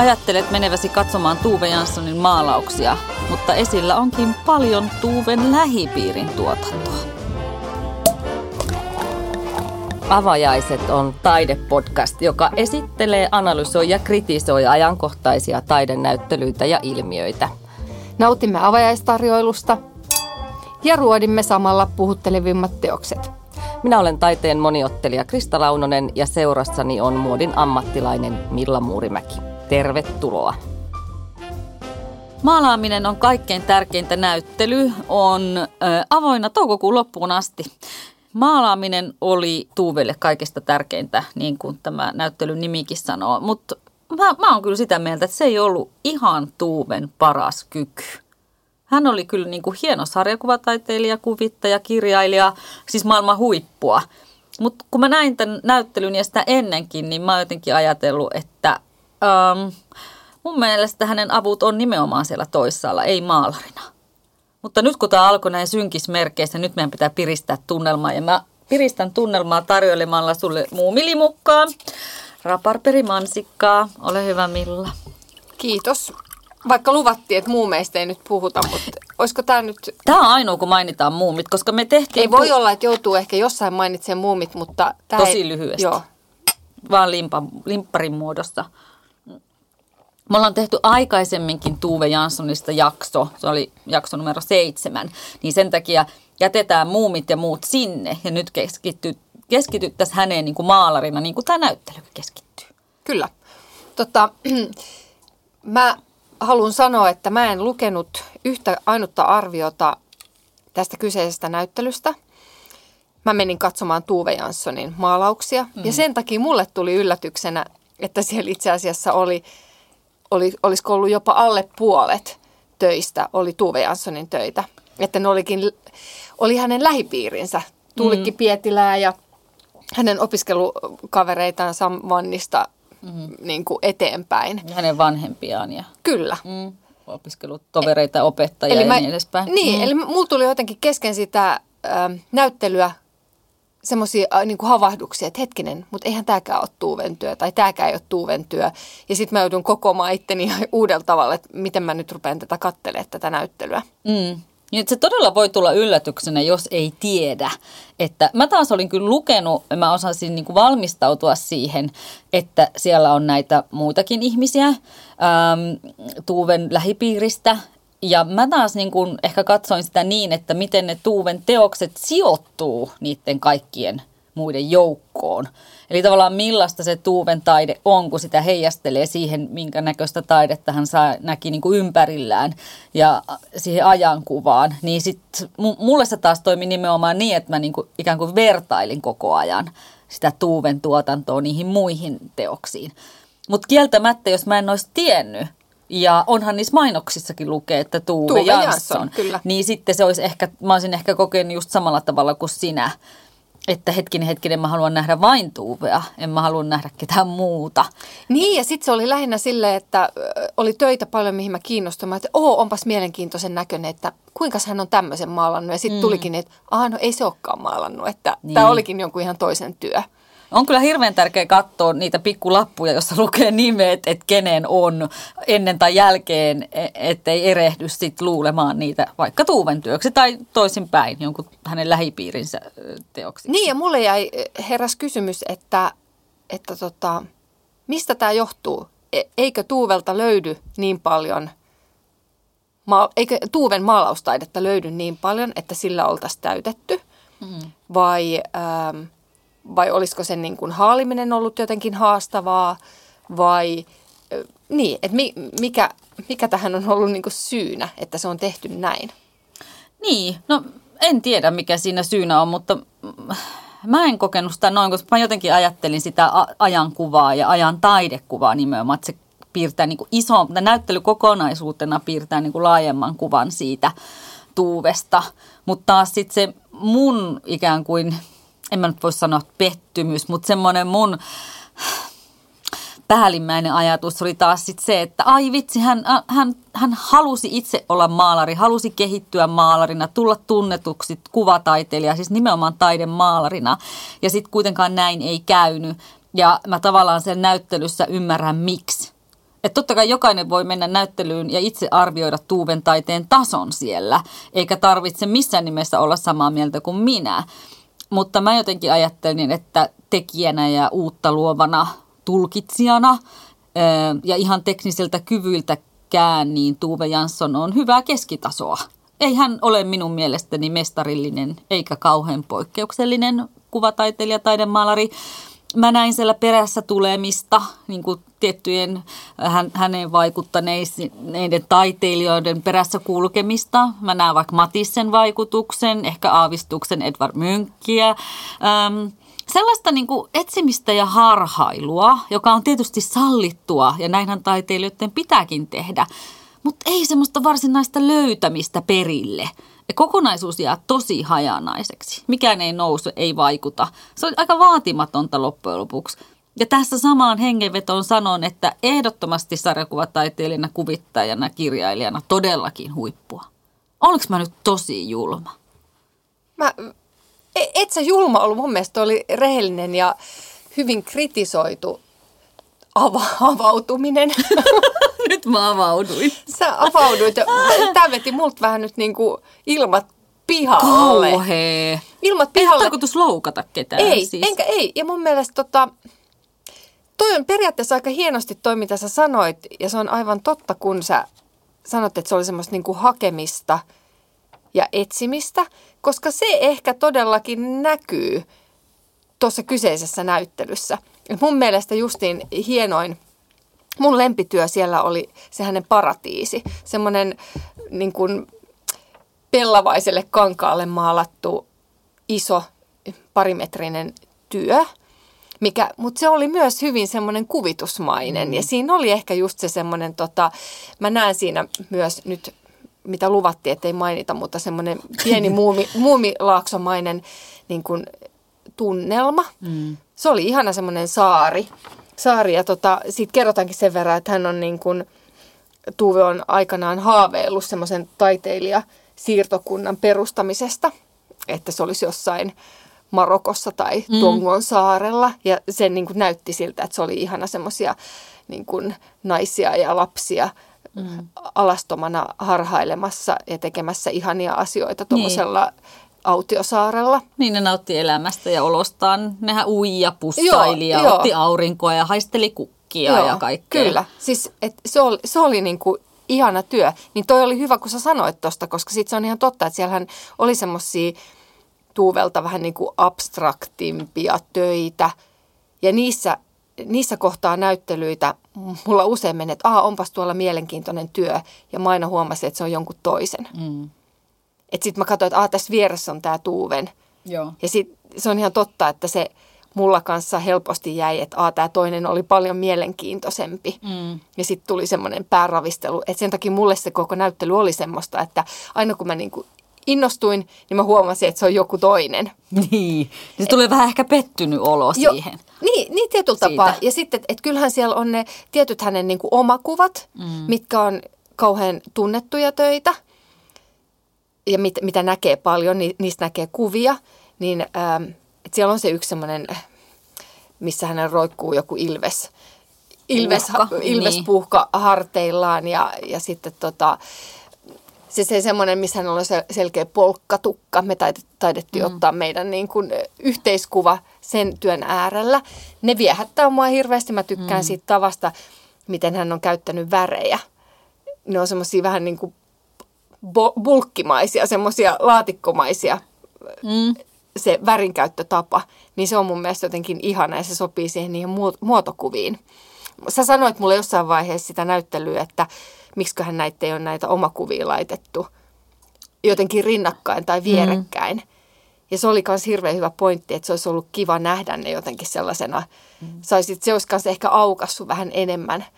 Ajattelet meneväsi katsomaan Tuve Janssonin maalauksia, mutta esillä onkin paljon Tuven lähipiirin tuotantoa. Avajaiset on taidepodcast, joka esittelee, analysoi ja kritisoi ajankohtaisia taidenäyttelyitä ja ilmiöitä. Nautimme avajaistarjoilusta ja ruodimme samalla puhuttelevimmat teokset. Minä olen taiteen moniottelija Krista Launonen ja seurassani on muodin ammattilainen Milla Muurimäki. Tervetuloa. Maalaaminen on kaikkein tärkeintä näyttely, on avoinna toukokuun loppuun asti. Maalaaminen oli Tuuvelle kaikista tärkeintä, niin kuin tämä näyttelyn nimikin sanoo, mutta mä, mä oon kyllä sitä mieltä, että se ei ollut ihan Tuuven paras kyky. Hän oli kyllä niin kuin hieno sarjakuvataiteilija, kuvittaja, kirjailija, siis maailman huippua. Mutta kun mä näin tämän näyttelyn ja sitä ennenkin, niin mä oon jotenkin ajatellut, että ähm, mun mielestä hänen avut on nimenomaan siellä toisaalla, ei maalarina. Mutta nyt kun tämä alkoi näin synkismerkeissä, nyt meidän pitää piristää tunnelmaa. Ja mä piristän tunnelmaa tarjoilemalla sulle muumilimukkaa, raparperimansikkaa. Ole hyvä Milla. Kiitos. Vaikka luvattiin, että muumeista ei nyt puhuta, mutta olisiko tämä nyt... Tämä on ainoa, kun mainitaan muumit, koska me tehtiin... Ei voi pu- olla, että joutuu ehkä jossain mainitsemaan muumit, mutta... Tämä Tosi ei... lyhyesti. Joo. Vaan limpa, limpparin muodossa. Me ollaan tehty aikaisemminkin Tuve Janssonista jakso, se oli jakso numero seitsemän, niin sen takia jätetään muumit ja muut sinne ja nyt keskitty, keskityttäisiin häneen niin kuin maalarina, niin kuin tämä näyttely keskittyy. Kyllä. Tota, mä haluan sanoa, että mä en lukenut yhtä ainutta arviota tästä kyseisestä näyttelystä. Mä menin katsomaan Tuve Janssonin maalauksia mm. ja sen takia mulle tuli yllätyksenä, että siellä itse asiassa oli, oli olisiko ollut jopa alle puolet töistä oli Tuve Janssonin töitä. Että ne olikin, oli hänen lähipiirinsä, Tuulikki mm. Pietilää ja hänen opiskelukavereitaan Sammannista mm-hmm. niin kuin eteenpäin. Hänen vanhempiaan ja Kyllä. mm, opiskelutovereita, opettajia Eli ja mä- niin edespäin. Niin, mm. eli mulla tuli jotenkin kesken sitä näyttelyä semmoisia äh, niin havahduksia, että hetkinen, mutta eihän tämäkään ole Tuuven työ tai tämäkään ei ole Tuuven työ. Ja sitten mä joudun kokoamaan itteni uudella tavalla, että miten mä nyt rupean tätä kattelemaan tätä näyttelyä. Mm. Niin, se todella voi tulla yllätyksenä, jos ei tiedä. Että mä taas olin kyllä lukenut, mä osasin niin kuin valmistautua siihen, että siellä on näitä muitakin ihmisiä ähm, Tuuven lähipiiristä. Ja mä taas niin kuin ehkä katsoin sitä niin, että miten ne Tuuven teokset sijoittuu niiden kaikkien muiden joukkoon. Eli tavallaan millaista se Tuuven taide on, kun sitä heijastelee siihen, minkä näköistä taidetta hän saa, näki niin kuin ympärillään ja siihen ajankuvaan. Niin sitten mulle se taas toimi nimenomaan niin, että mä niin kuin ikään kuin vertailin koko ajan sitä Tuuven tuotantoa niihin muihin teoksiin. Mutta kieltämättä, jos mä en olisi tiennyt, ja onhan niissä mainoksissakin lukee, että Tuve, Tuve Jansson, Jansson, kyllä. niin sitten se olisi ehkä, mä olisin ehkä kokenut just samalla tavalla kuin sinä, että hetkinen, hetkinen, mä haluan nähdä vain Tuuvea, en mä halua nähdä ketään muuta. Niin, ja sitten se oli lähinnä silleen, että oli töitä paljon, mihin mä kiinnostuin. Mä että oo, onpas mielenkiintoisen näköinen, että kuinka hän on tämmöisen maalannut. Ja sitten mm. tulikin, että aha, no ei se olekaan maalannut, että niin. tämä olikin jonkun ihan toisen työ. On kyllä hirveän tärkeää katsoa niitä pikkulappuja, jossa lukee nimet, että kenen on ennen tai jälkeen, e- ettei erehdy sit luulemaan niitä vaikka Tuuven työksi tai toisinpäin jonkun hänen lähipiirinsä teoksi. Niin, ja mulle jäi heräs kysymys, että, että tota, mistä tämä johtuu? E- Eikö Tuuvelta löydy niin paljon, ma- eikö Tuuven maalaustaidetta löydy niin paljon, että sillä oltaisiin täytetty? Mm. Vai, ähm, vai olisiko sen niin kuin haaliminen ollut jotenkin haastavaa? Vai niin, että mi- mikä, mikä tähän on ollut niin kuin syynä, että se on tehty näin? Niin, no en tiedä mikä siinä syynä on, mutta mä en kokenut sitä noin, koska mä jotenkin ajattelin sitä ajankuvaa ja ajan taidekuvaa nimenomaan, että se piirtää niin kuin iso, näyttely kokonaisuutena piirtää niin kuin laajemman kuvan siitä tuuvesta, mutta taas sitten se mun ikään kuin, en mä nyt voi sanoa pettymys, mutta semmoinen mun päällimmäinen ajatus oli taas sit se, että ai vitsi, hän, hän, hän halusi itse olla maalari, halusi kehittyä maalarina, tulla tunnetuksi kuvataiteilija, siis nimenomaan taidemaalarina. Ja sitten kuitenkaan näin ei käynyt. Ja mä tavallaan sen näyttelyssä ymmärrän miksi. Että totta kai jokainen voi mennä näyttelyyn ja itse arvioida Tuuven taiteen tason siellä, eikä tarvitse missään nimessä olla samaa mieltä kuin minä. Mutta mä jotenkin ajattelin, että tekijänä ja uutta luovana tulkitsijana ja ihan teknisiltä kyvyiltäkään, niin Tuve Jansson on hyvää keskitasoa. Ei hän ole minun mielestäni mestarillinen eikä kauhean poikkeuksellinen kuvataiteilija, taidemaalari. Mä näin siellä perässä tulemista, niin kuin tiettyjen hän, hänen vaikuttaneiden taiteilijoiden perässä kulkemista. Mä näen vaikka Matissen vaikutuksen, ehkä aavistuksen Edvard Mönkkiä. Ähm, sellaista niin kuin etsimistä ja harhailua, joka on tietysti sallittua ja näinhän taiteilijoiden pitääkin tehdä, mutta ei semmoista varsinaista löytämistä perille. Ja kokonaisuus jää tosi hajanaiseksi. Mikään ei nousu, ei vaikuta. Se on aika vaatimatonta loppujen lopuksi. Ja tässä samaan hengenvetoon sanon, että ehdottomasti sarjakuvataiteilijana, kuvittajana, kirjailijana todellakin huippua. Oliko mä nyt tosi julma? Mä, e, et sä julma ollut. Mun mielestä oli rehellinen ja hyvin kritisoitu ava, avautuminen. nyt mä avauduin. Sä avauduit. Tämä veti multa vähän nyt niinku ilmat pihalle. Kauhee. Ilmat pihalle. Ei tarkoitus loukata ketään. Ei, siis. enkä ei. Ja mun mielestä tota, toi on periaatteessa aika hienosti toi, mitä sä sanoit. Ja se on aivan totta, kun sä sanot, että se oli semmoista niinku hakemista ja etsimistä. Koska se ehkä todellakin näkyy tuossa kyseisessä näyttelyssä. Ja mun mielestä justiin hienoin – mun lempityö siellä oli se hänen paratiisi. Semmoinen niin kuin pellavaiselle kankaalle maalattu iso parimetrinen työ. Mikä, mutta se oli myös hyvin semmoinen kuvitusmainen mm. ja siinä oli ehkä just se semmoinen, tota, mä näen siinä myös nyt, mitä luvattiin, ettei mainita, mutta semmoinen pieni muumi, muumilaaksomainen niin kuin, tunnelma. Mm. Se oli ihana semmoinen saari saari. Ja tota, siitä kerrotaankin sen verran, että hän on niin kuin, Tuve on aikanaan haaveillut semmoisen taiteilija siirtokunnan perustamisesta, että se olisi jossain Marokossa tai mm. Tongon saarella. Ja se niin kuin näytti siltä, että se oli ihana semmoisia niin kuin naisia ja lapsia mm. alastomana harhailemassa ja tekemässä ihania asioita tuommoisella niin autiosaarella. Niin ne nautti elämästä ja olostaan. Nehän ui ja pustaili ja joo. otti aurinkoa ja haisteli kukkia joo, ja kaikkea. Kyllä, siis et se oli, se oli niinku ihana työ. Niin toi oli hyvä, kun sä sanoit tosta, koska sit se on ihan totta, että siellähän oli semmosia Tuuvelta vähän niin kuin abstraktimpia töitä. Ja niissä, niissä kohtaa näyttelyitä mulla usein menee, että onpas tuolla mielenkiintoinen työ. Ja mä aina huomasin, että se on jonkun toisen. Mm. Että sitten mä katsoin, että tässä vieressä on tämä Tuuven. Joo. Ja sit se on ihan totta, että se mulla kanssa helposti jäi, että tämä toinen oli paljon mielenkiintoisempi. Mm. Ja sitten tuli semmoinen pääravistelu. Että sen takia mulle se koko näyttely oli semmoista, että aina kun mä niinku innostuin, niin mä huomasin, että se on joku toinen. Niin, se tulee vähän ehkä pettynyt olo jo, siihen. Niin, niin tietyllä tapaa. Ja sitten, että et kyllähän siellä on ne tietyt hänen niinku omakuvat, mm. mitkä on kauhean tunnettuja töitä – ja mit, mitä näkee paljon, niin niistä näkee kuvia, niin ähm, että siellä on se yksi semmoinen, missä hänen roikkuu joku ilves, ilves, puhka, ilvespuhka niin. harteillaan ja, ja sitten tota, se, se semmoinen, missä hän on se selkeä polkkatukka. Me taidettiin mm. ottaa meidän niin kuin, yhteiskuva sen työn äärellä. Ne viehättää mua hirveästi. Mä tykkään mm. siitä tavasta, miten hän on käyttänyt värejä. Ne on semmoisia vähän niin kuin bulkkimaisia, semmoisia laatikkomaisia mm. se värinkäyttötapa, niin se on mun mielestä jotenkin ihana ja se sopii siihen niihin muotokuviin. Sä sanoit mulle jossain vaiheessa sitä näyttelyä, että miksiköhän näitä ei ole näitä omakuvia laitettu jotenkin rinnakkain tai vierekkäin. Mm. Ja se oli myös hirveän hyvä pointti, että se olisi ollut kiva nähdä ne jotenkin sellaisena. Mm. Saisit, se olisi myös ehkä aukassut vähän enemmän –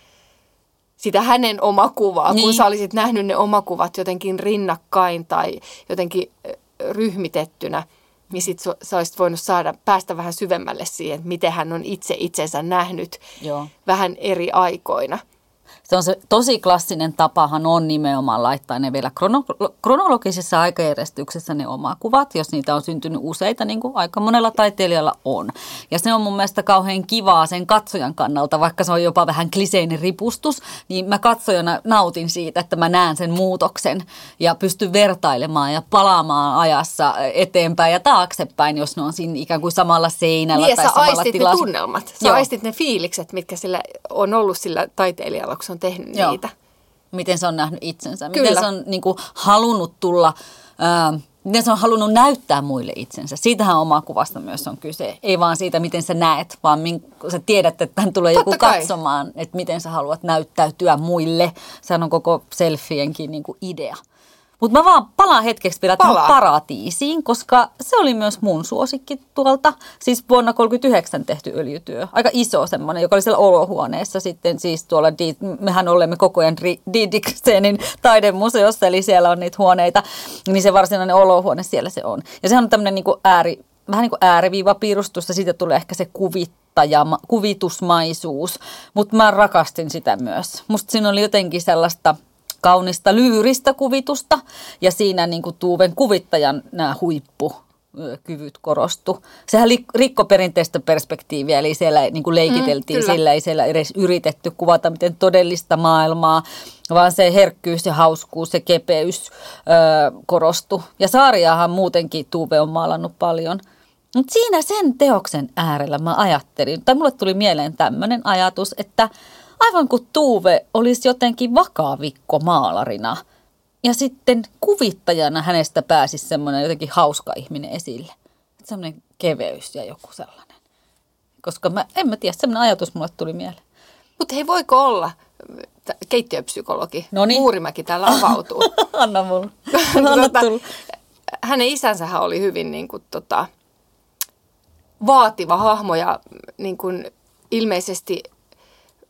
sitä hänen omakuvaa, niin. kun sä olisit nähnyt ne omakuvat jotenkin rinnakkain tai jotenkin ryhmitettynä, niin sit sä olisit voinut saada, päästä vähän syvemmälle siihen, miten hän on itse itsensä nähnyt Joo. vähän eri aikoina. Se on se tosi klassinen tapahan on nimenomaan laittaa ne vielä krono- kronologisessa aikajärjestyksessä ne omakuvat, jos niitä on syntynyt useita, niin kuin aika monella taiteilijalla on. Ja se on mun mielestä kauhean kivaa sen katsojan kannalta, vaikka se on jopa vähän kliseinen ripustus, niin mä katsojana nautin siitä, että mä näen sen muutoksen ja pystyn vertailemaan ja palaamaan ajassa eteenpäin ja taaksepäin, jos ne on siinä ikään kuin samalla seinällä niin, tai sä samalla aistit tilassa. ne tunnelmat, sä Joo. aistit ne fiilikset, mitkä sillä on ollut sillä taiteilijalla, kun se on tehnyt Joo. niitä. Miten se on nähnyt itsensä, miten Kyllä. se on niin kuin, halunnut tulla, ää, miten se on halunnut näyttää muille itsensä. Siitähän oma kuvasta myös on kyse. Ei vaan siitä, miten sä näet, vaan min, kun sä tiedät, että hän tulee joku Totta kai. katsomaan, että miten sä haluat näyttäytyä muille. Sehän on koko selfienkin niin kuin idea. Mutta mä vaan palaan hetkeksi vielä Palaa. tähän paratiisiin, koska se oli myös mun suosikki tuolta. Siis vuonna 1939 tehty öljytyö. Aika iso semmoinen, joka oli siellä olohuoneessa sitten siis tuolla, Di- mehän olemme koko ajan Didiksenin taidemuseossa, eli siellä on niitä huoneita. Niin se varsinainen olohuone siellä se on. Ja sehän on tämmöinen niin ääri, vähän niin kuin ääriviivapiirustus ja siitä tulee ehkä se kuvittaja, ma- kuvitusmaisuus. Mutta mä rakastin sitä myös. Musta siinä oli jotenkin sellaista kaunista lyyristä kuvitusta ja siinä niin kuin Tuuven kuvittajan nämä huippukyvyt korostu. Sehän rikko perinteistä perspektiiviä, eli siellä niin kuin leikiteltiin, Mm, mm, kyllä. sillä ei siellä edes yritetty kuvata miten todellista maailmaa, vaan se herkkyys ja hauskuus ja kepeys ö, korostu. Ja Saariahan muutenkin Tuuve on maalannut paljon. Mutta siinä sen teoksen äärellä mä ajattelin, tai mulle tuli mieleen tämmöinen ajatus, että aivan kuin Tuuve olisi jotenkin vakaavikko maalarina. Ja sitten kuvittajana hänestä pääsisi semmoinen jotenkin hauska ihminen esille. Semmoinen keveys ja joku sellainen. Koska mä, en mä tiedä, semmoinen ajatus mulle tuli mieleen. Mutta hei, voiko olla keittiöpsykologi Noniin. Muurimäki täällä avautuu? Anna mulle. Anna Tota, tulla. hänen isänsähän oli hyvin niin kuin, tota, vaativa hahmo ja niin kuin, ilmeisesti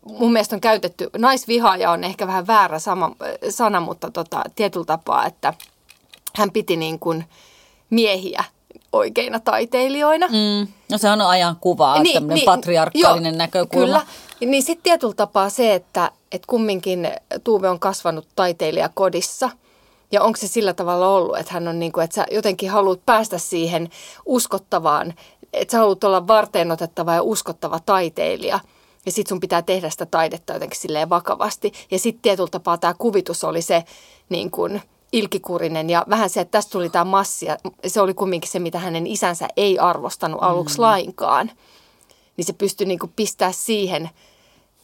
mun mielestä on käytetty, naisvihaaja on ehkä vähän väärä sama, sana, mutta tota, tietyllä tapaa, että hän piti niin kuin miehiä oikeina taiteilijoina. Mm. No se on ajan kuvaa, niin, tämmöinen niin, patriarkaalinen joo, näkökulma. Kyllä. Niin sitten tietyllä tapaa se, että et kumminkin Tuuve on kasvanut taiteilijakodissa. Ja onko se sillä tavalla ollut, että hän on niin kuin, että sä jotenkin haluat päästä siihen uskottavaan, että sä haluat olla varteenotettava ja uskottava taiteilija. Ja sit sun pitää tehdä sitä taidetta jotenkin silleen vakavasti. Ja sitten tietyllä tapaa tämä kuvitus oli se niin kuin ilkikurinen ja vähän se, että tästä tuli tämä massia. Se oli kumminkin se, mitä hänen isänsä ei arvostanut aluksi mm. lainkaan niin se pystyi niinku pistää siihen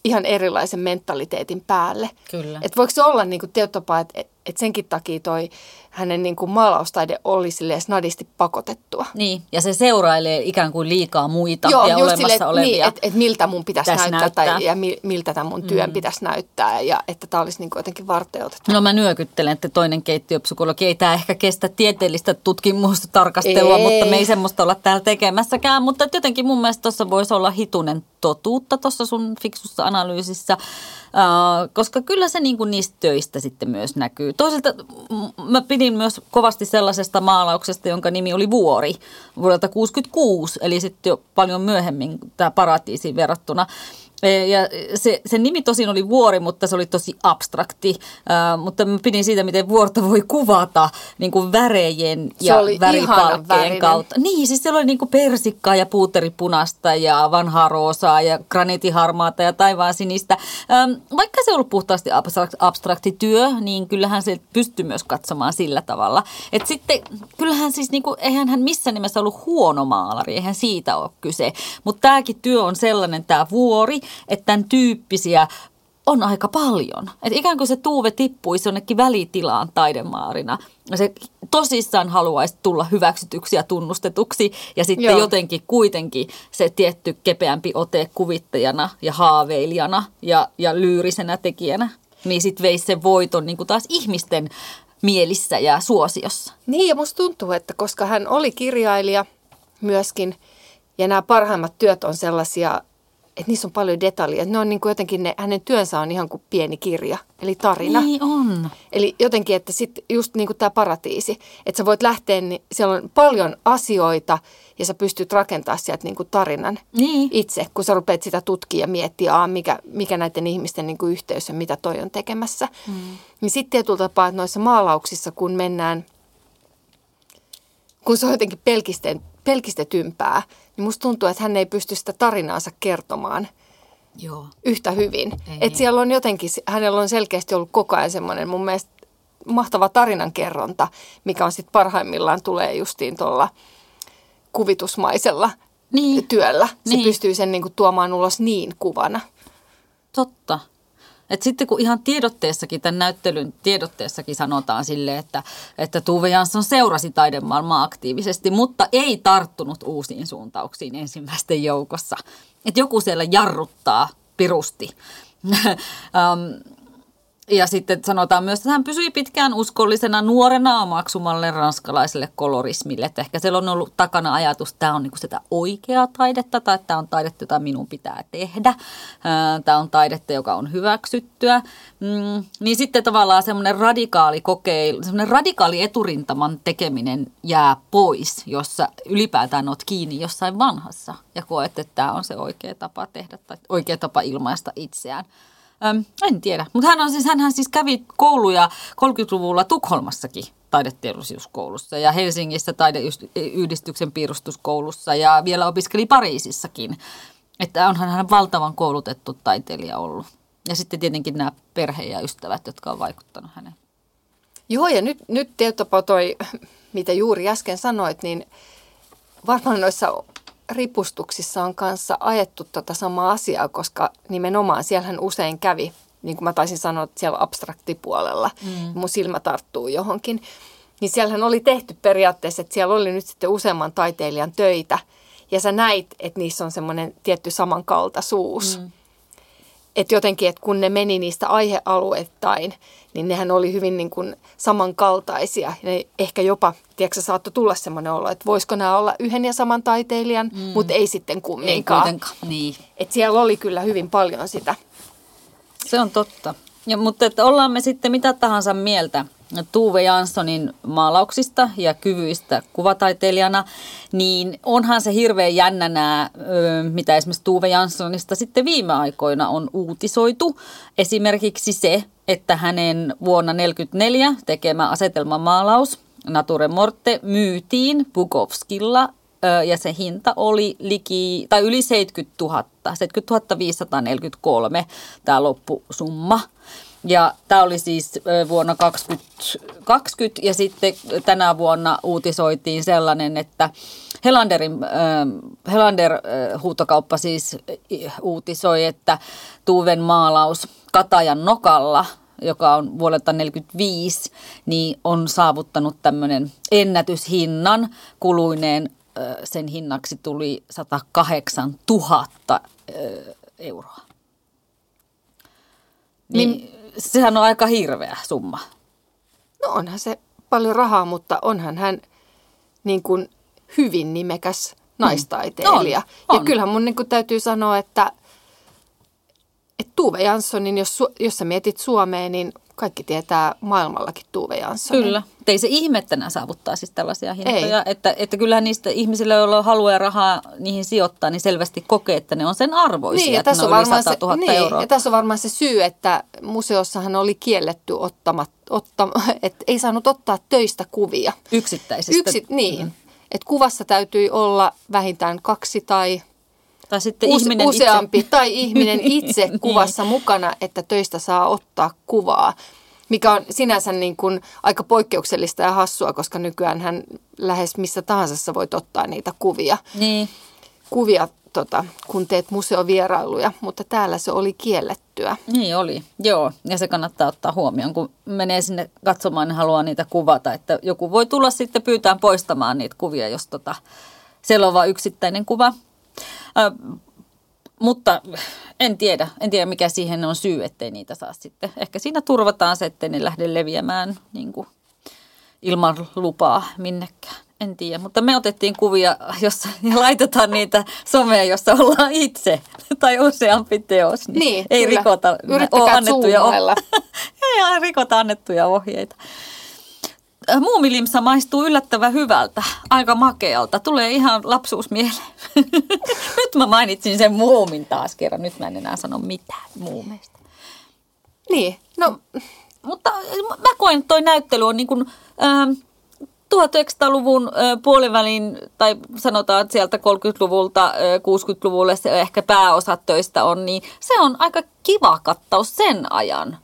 ihan erilaisen mentaliteetin päälle. Kyllä. Et voiko se olla niinku teotapa, että et, senkin takia toi hänen niinku maalaustaide oli silleen snadisti pakotettua. Niin, ja se seurailee ikään kuin liikaa muita Joo, ja just olemassa silleen, että olevia. niin, et, et miltä mun pitäisi näyttää, näyttää. Tai, ja mi, miltä tämän mun työn mm. pitäisi näyttää ja että tämä olisi niinku jotenkin varteutettu. No mä nyökyttelen, että toinen keittiöpsykologi ei tämä ehkä kestä tieteellistä tutkimusta, tarkastelua, Ei. mutta me ei semmoista olla täällä tekemässäkään. Mutta jotenkin mun mielestä tuossa voisi olla hitunen totuutta tuossa sun fiksussa analyysissä, äh, koska kyllä se niin kuin niistä töistä sitten myös näkyy. Toisaalta mä pidin myös kovasti sellaisesta maalauksesta, jonka nimi oli Vuori vuodelta 66, eli sitten jo paljon myöhemmin tämä paratiisiin verrattuna. Ja se, sen nimi tosin oli vuori, mutta se oli tosi abstrakti. Uh, mutta mä pidin siitä, miten vuorta voi kuvata niin kuin värejen Se ja värinen. kautta. Niin, siis siellä oli niin kuin persikkaa ja puuteripunasta ja vanhaa roosaa ja graniittiharmaata ja taivaan sinistä. Um, vaikka se on ollut puhtaasti abstrak- abstrakti työ, niin kyllähän se pystyy myös katsomaan sillä tavalla. Et sitten kyllähän siis, niin kuin, eihän hän missään nimessä ollut huono maalari, eihän siitä ole kyse. Mutta tämäkin työ on sellainen, tämä vuori, että tämän tyyppisiä on aika paljon. Et ikään kuin se Tuuve tippuisi jonnekin välitilaan taidemaarina. Se tosissaan haluaisi tulla hyväksytyksi ja tunnustetuksi. Ja sitten Joo. jotenkin kuitenkin se tietty kepeämpi ote kuvittajana ja haaveilijana ja, ja lyyrisenä tekijänä. Niin sitten veisi sen voiton niin kuin taas ihmisten mielissä ja suosiossa. Niin ja musta tuntuu, että koska hän oli kirjailija myöskin ja nämä parhaimmat työt on sellaisia, että niissä on paljon detaljeja. Ne on niin kuin jotenkin ne, hänen työnsä on ihan kuin pieni kirja, eli tarina. Niin on. Eli jotenkin, että sitten just niin kuin tämä paratiisi, että sä voit lähteä, niin siellä on paljon asioita ja sä pystyt rakentamaan sieltä niin kuin tarinan Niin. itse, kun sä rupeat sitä tutkia ja miettiä, aa, mikä, mikä näiden ihmisten niin kuin yhteys ja mitä toi on tekemässä. Mm. Niin sitten tietyllä tapaa, että noissa maalauksissa, kun mennään, kun se on jotenkin pelkisten, pelkistetympää, niin musta tuntuu, että hän ei pysty sitä tarinaansa kertomaan Joo. yhtä hyvin. Ei. Että siellä on jotenkin, hänellä on selkeästi ollut koko ajan semmoinen mun mielestä mahtava tarinankerronta, mikä on sitten parhaimmillaan tulee justiin tuolla kuvitusmaisella Niin. työllä. Se Niin. pystyy sen niinku tuomaan ulos niin kuvana. Totta. Et sitten kun ihan tiedotteessakin, tämän näyttelyn tiedotteessakin sanotaan sille, että, että Tuve Jansson seurasi taidemaailmaa aktiivisesti, mutta ei tarttunut uusiin suuntauksiin ensimmäisten joukossa. Että joku siellä jarruttaa pirusti. ja sitten sanotaan myös, että hän pysyi pitkään uskollisena nuorena omaksumalle ranskalaiselle kolorismille. Että ehkä siellä on ollut takana ajatus, että tämä on niinku sitä oikeaa taidetta tai että tämä on taidetta, jota minun pitää tehdä. Tämä on taidetta, joka on hyväksyttyä. Mm, niin sitten tavallaan semmoinen radikaali kokeilu, semmoinen radikaali eturintaman tekeminen jää pois, jossa ylipäätään olet kiinni jossain vanhassa ja koet, että tämä on se oikea tapa tehdä tai oikea tapa ilmaista itseään. Öm, en tiedä, mutta hän, on siis, hänhän siis kävi kouluja 30-luvulla Tukholmassakin taideteollisuuskoulussa ja Helsingissä taideyhdistyksen piirustuskoulussa ja vielä opiskeli Pariisissakin. Että onhan hän valtavan koulutettu taiteilija ollut. Ja sitten tietenkin nämä perhe ja ystävät, jotka on vaikuttanut häneen. Joo, ja nyt, nyt tietyllä toi, mitä juuri äsken sanoit, niin varmaan noissa ripustuksissa on kanssa ajettu tota samaa asiaa, koska nimenomaan siellähän usein kävi, niin kuin mä taisin sanoa, että siellä abstraktipuolella, mm. mun silmä tarttuu johonkin, niin siellähän oli tehty periaatteessa, että siellä oli nyt sitten useamman taiteilijan töitä, ja sä näit, että niissä on semmoinen tietty samankaltaisuus. Mm. Että jotenkin, että kun ne meni niistä aihealueittain, niin nehän oli hyvin niin kuin samankaltaisia. Ne ehkä jopa, tiedätkö, saattoi tulla semmoinen olo, että voisiko nämä olla yhden ja saman taiteilijan, mm. mutta ei sitten Ei kumminkaan. kuitenkaan. Niin. Että siellä oli kyllä hyvin paljon sitä. Se on totta. Ja, mutta että ollaan me sitten mitä tahansa mieltä Tuve Janssonin maalauksista ja kyvyistä kuvataiteilijana, niin onhan se hirveän jännä nämä, mitä esimerkiksi Tuve Janssonista sitten viime aikoina on uutisoitu. Esimerkiksi se, että hänen vuonna 1944 tekemä asetelmamaalaus Nature Morte myytiin Bukovskilla ja se hinta oli liki, tai yli 70 000, 70 543 tämä loppusumma. Ja tämä oli siis vuonna 2020 ja sitten tänä vuonna uutisoitiin sellainen, että Helanderin, Helander huutokauppa siis uutisoi, että Tuven maalaus Katajan nokalla joka on vuodelta 1945, niin on saavuttanut tämmöinen ennätyshinnan kuluineen sen hinnaksi tuli 108 000 euroa. Niin, niin sehän on aika hirveä summa. No onhan se paljon rahaa, mutta onhan hän niin kuin hyvin nimekäs naistaiteilija. On, on. Ja kyllähän mun niin kuin täytyy sanoa, että, että Tuve Janssonin, jos, jos sä mietit Suomeen, niin kaikki tietää maailmallakin Tuve Janssonin. Kyllä. Ei se ihme, että nämä saavuttaa siis tällaisia hintoja. Että, että kyllähän niistä ihmisillä, joilla on halua ja rahaa niihin sijoittaa, niin selvästi kokee, että ne on sen arvoisia, Niin, ja että tässä, ne on varmaan 100 se, 000 niin, euroa. ja tässä on varmaan se syy, että museossahan oli kielletty ottamat, otta, että ei saanut ottaa töistä kuvia. Yksittäisistä. Yksi, niin, mm. että kuvassa täytyi olla vähintään kaksi tai Tai sitten Use, ihminen useampi itse. tai ihminen itse Niin. kuvassa mukana, että töistä saa ottaa kuvaa. Mikä on sinänsä niin kuin aika poikkeuksellista ja hassua, koska nykyään hän lähes missä tahansa sä voit ottaa niitä kuvia, Niin. kuvia tota, kun teet museovierailuja, mutta täällä se oli kiellettyä. Niin oli, joo. Ja se kannattaa ottaa huomioon, kun menee sinne katsomaan, niin haluaa niitä kuvata. Että joku voi tulla sitten pyytää poistamaan niitä kuvia, jos tota, siellä on vain yksittäinen kuva. Ö, mutta en tiedä, en tiedä mikä siihen on syy, ettei niitä saa sitten. Ehkä siinä turvataan se, ettei ne lähde leviämään niin kuin, ilman lupaa minnekään. En tiedä, mutta me otettiin kuvia, jossa ja laitetaan niitä somea, jossa ollaan itse tai useampi teos. Niin, niin ei kyllä. rikota Yrittäkää annettuja, ei rikota annettuja ohjeita. Äh, Muumilimsa maistuu yllättävän hyvältä, aika makealta. Tulee ihan lapsuus mieleen. Nyt mä mainitsin sen muumin taas kerran. Nyt mä en enää sano mitään muumeista. Niin, no Mutta mä koen, että toi näyttely on niin kuin, ähm, 1900-luvun äh, puolivälin, tai sanotaan että sieltä 30-luvulta äh, 60-luvulle se ehkä pääosat töistä on, niin se on aika kiva kattaus sen ajan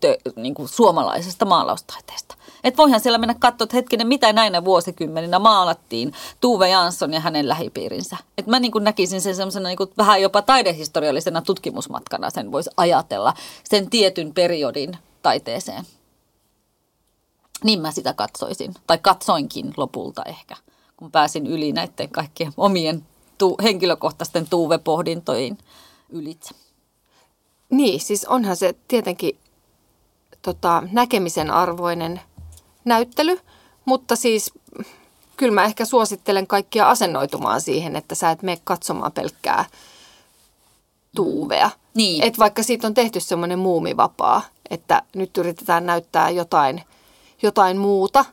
tö, niin kuin suomalaisesta maalaustaiteesta. Et voihan siellä mennä katsoa, että hetkinen, mitä näinä vuosikymmeninä maalattiin Tuve Jansson ja hänen lähipiirinsä. Et mä niin kuin näkisin sen semmoisena niin vähän jopa taidehistoriallisena tutkimusmatkana sen voisi ajatella sen tietyn periodin taiteeseen. Niin mä sitä katsoisin, tai katsoinkin lopulta ehkä, kun pääsin yli näiden kaikkien omien tu- henkilökohtaisten tuuvepohdintojen ylitse. Niin, siis onhan se tietenkin tota, näkemisen arvoinen näyttely, mutta siis kyllä mä ehkä suosittelen kaikkia asennoitumaan siihen, että sä et mene katsomaan pelkkää tuuvea. Niin. Et vaikka siitä on tehty semmoinen muumivapaa, että nyt yritetään näyttää jotain, jotain muuta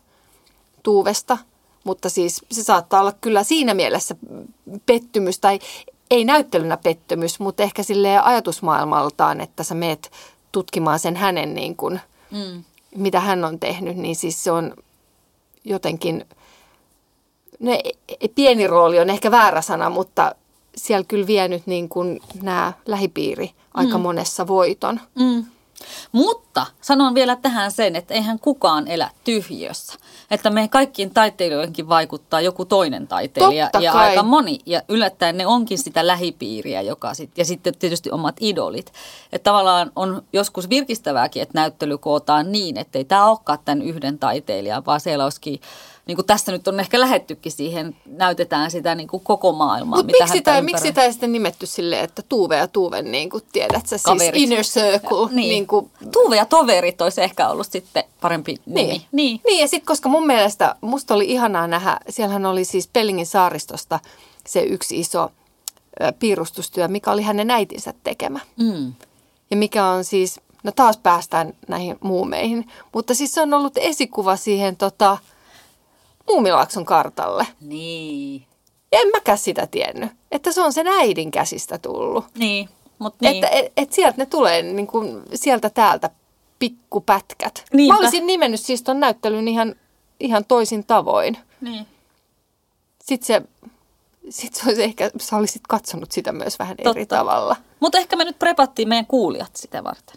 tuuvesta, mutta siis se saattaa olla kyllä siinä mielessä pettymys tai ei näyttelynä pettymys, mutta ehkä sille ajatusmaailmaltaan, että sä meet tutkimaan sen hänen niin kuin, Mm. Mitä hän on tehnyt, niin siis se on jotenkin, ne, pieni rooli on ehkä väärä sana, mutta siellä kyllä vienyt niin kuin nämä lähipiiri aika mm. monessa voiton. Mm. Mutta sanon vielä tähän sen, että eihän kukaan elä tyhjössä. Että me kaikkiin taiteilijoihinkin vaikuttaa joku toinen taiteilija Totta ja kai. aika moni. Ja yllättäen ne onkin sitä lähipiiriä, joka sit, ja sitten tietysti omat idolit. Että tavallaan on joskus virkistävääkin, että näyttely kootaan niin, että ei tämä olekaan tämän yhden taiteilijan, vaan siellä olisikin, niin kuin tässä nyt on ehkä lähettykin siihen, näytetään sitä niin kuin koko maailmaa. Mutta mitä miksi ympäröi. miksi ei sitten nimetty silleen, että Tuve ja Tuven, niin kuin tiedät sä, siis inner circle. Niin. Niin kuin, Tuve ja toverit olisi ehkä ollut sitten parempi nimi. Niin. niin. niin ja sitten koska mun mielestä, musta oli ihanaa nähdä, siellähän oli siis Pellingin saaristosta se yksi iso piirustustyö, mikä oli hänen äitinsä tekemä. Mm. Ja mikä on siis, no taas päästään näihin muumeihin, mutta siis se on ollut esikuva siihen tota, Muumilaakson kartalle. Niin. Ja en mäkään sitä tiennyt, että se on sen äidin käsistä tullut. Niin, mutta niin. Että et, et sieltä ne tulee niin kuin sieltä täältä pikkupätkät. Niinpä. Mä olisin nimennyt siis ton näyttelyn ihan, ihan toisin tavoin. niin. Sitten se, sit se olisi ehkä, sä olisit katsonut sitä myös vähän eri Totta. tavalla. Mutta ehkä me nyt prepattiin meidän kuulijat sitä varten.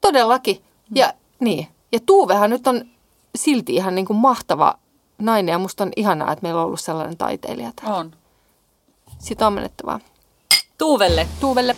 Todellakin. Ja, niin. ja Tuuvehan nyt on silti ihan niin kuin mahtava nainen ja musta on ihanaa, että meillä on ollut sellainen taiteilija täällä. On. Sitä on menettävää. Tuuvelle. Tuuvelle